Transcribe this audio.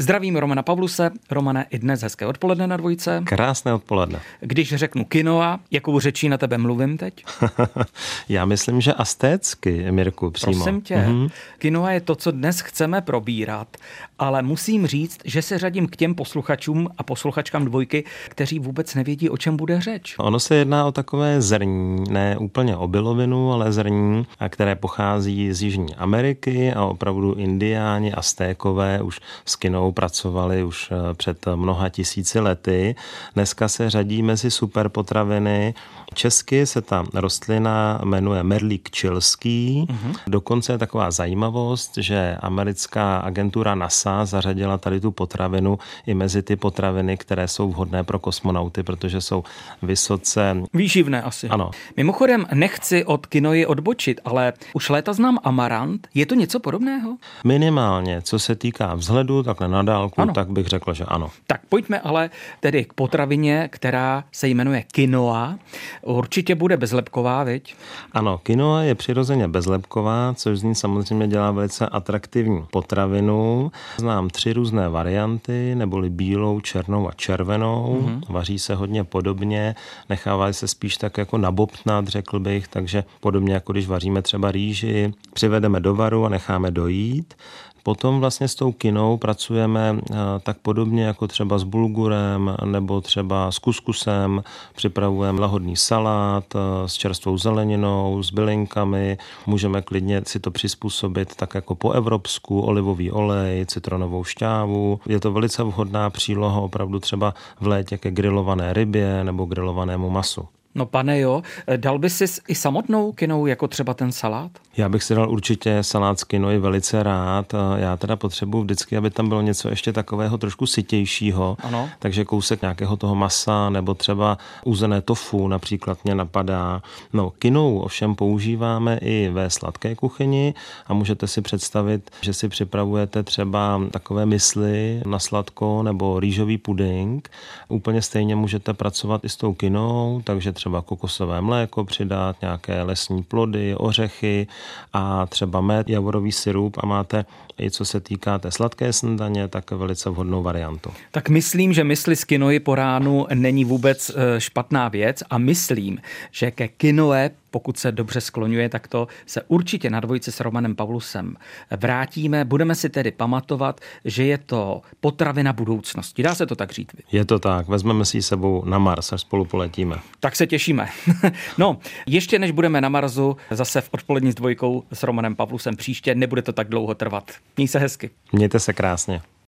Zdravím Romana Pavluse. Romane, i dnes hezké odpoledne na dvojce. Krásné odpoledne. Když řeknu kinoa, jakou řečí na tebe mluvím teď? Já myslím, že astécky, Mirku, přímo. Prosím tě, mm-hmm. kinoa je to, co dnes chceme probírat, ale musím říct, že se řadím k těm posluchačům a posluchačkám dvojky, kteří vůbec nevědí, o čem bude řeč. Ono se jedná o takové zrní, ne úplně obilovinu, ale zrní, které pochází z Jižní Ameriky a opravdu indiáni, astékové už s kinou pracovali už eh, před mnoha tisíci lety. Dneska se řadí mezi superpotraviny. Česky se ta rostlina jmenuje Merlík čilský. Uh-huh. Dokonce je taková zajímavost, že americká agentura NASA zařadila tady tu potravinu i mezi ty potraviny, které jsou vhodné pro kosmonauty, protože jsou vysoce... Výživné asi. Ano. Mimochodem, nechci od kinoji odbočit, ale už léta znám amarant. Je to něco podobného? Minimálně. Co se týká vzhledu, takhle na dálku, ano. tak bych řekl, že ano. Tak pojďme ale tedy k potravině, která se jmenuje quinoa. Určitě bude bezlepková, viď? Ano, quinoa je přirozeně bezlepková, což z ní samozřejmě dělá velice atraktivní potravinu. Znám tři různé varianty, neboli bílou, černou a červenou. Mm-hmm. Vaří se hodně podobně, nechává se spíš tak jako nabobtnat, řekl bych, takže podobně jako když vaříme třeba rýži, přivedeme do varu a necháme dojít. Potom vlastně s tou kinou pracujeme eh, tak podobně jako třeba s bulgurem nebo třeba s kuskusem. Připravujeme lahodný salát eh, s čerstvou zeleninou, s bylinkami. Můžeme klidně si to přizpůsobit tak jako po evropsku, olivový olej, citronovou šťávu. Je to velice vhodná příloha opravdu třeba v létě ke grilované rybě nebo grilovanému masu. No pane jo, dal by si i samotnou kinou, jako třeba ten salát? Já bych si dal určitě salát s kinoi velice rád. Já teda potřebuji vždycky, aby tam bylo něco ještě takového trošku sytějšího. Ano. Takže kousek nějakého toho masa nebo třeba uzené tofu například mě napadá. No, kinou ovšem používáme i ve sladké kuchyni a můžete si představit, že si připravujete třeba takové mysli na sladko nebo rýžový puding. Úplně stejně můžete pracovat i s tou kinou, takže třeba kokosové mléko přidat, nějaké lesní plody, ořechy a třeba med, javorový syrup a máte i co se týká té sladké snídaně, tak velice vhodnou variantu. Tak myslím, že mysli z kinoji po ránu není vůbec eh, špatná věc a myslím, že ke kinoe pokud se dobře skloňuje, tak to se určitě na dvojici s Romanem Pavlusem vrátíme. Budeme si tedy pamatovat, že je to potravina budoucnosti. Dá se to tak říct? Je to tak. Vezmeme si sebou na Mars, až spolu poletíme. Tak se těšíme. no, ještě než budeme na Marsu, zase v odpolední s dvojkou s Romanem Pavlusem příště, nebude to tak dlouho trvat. Měj se hezky. Mějte se krásně.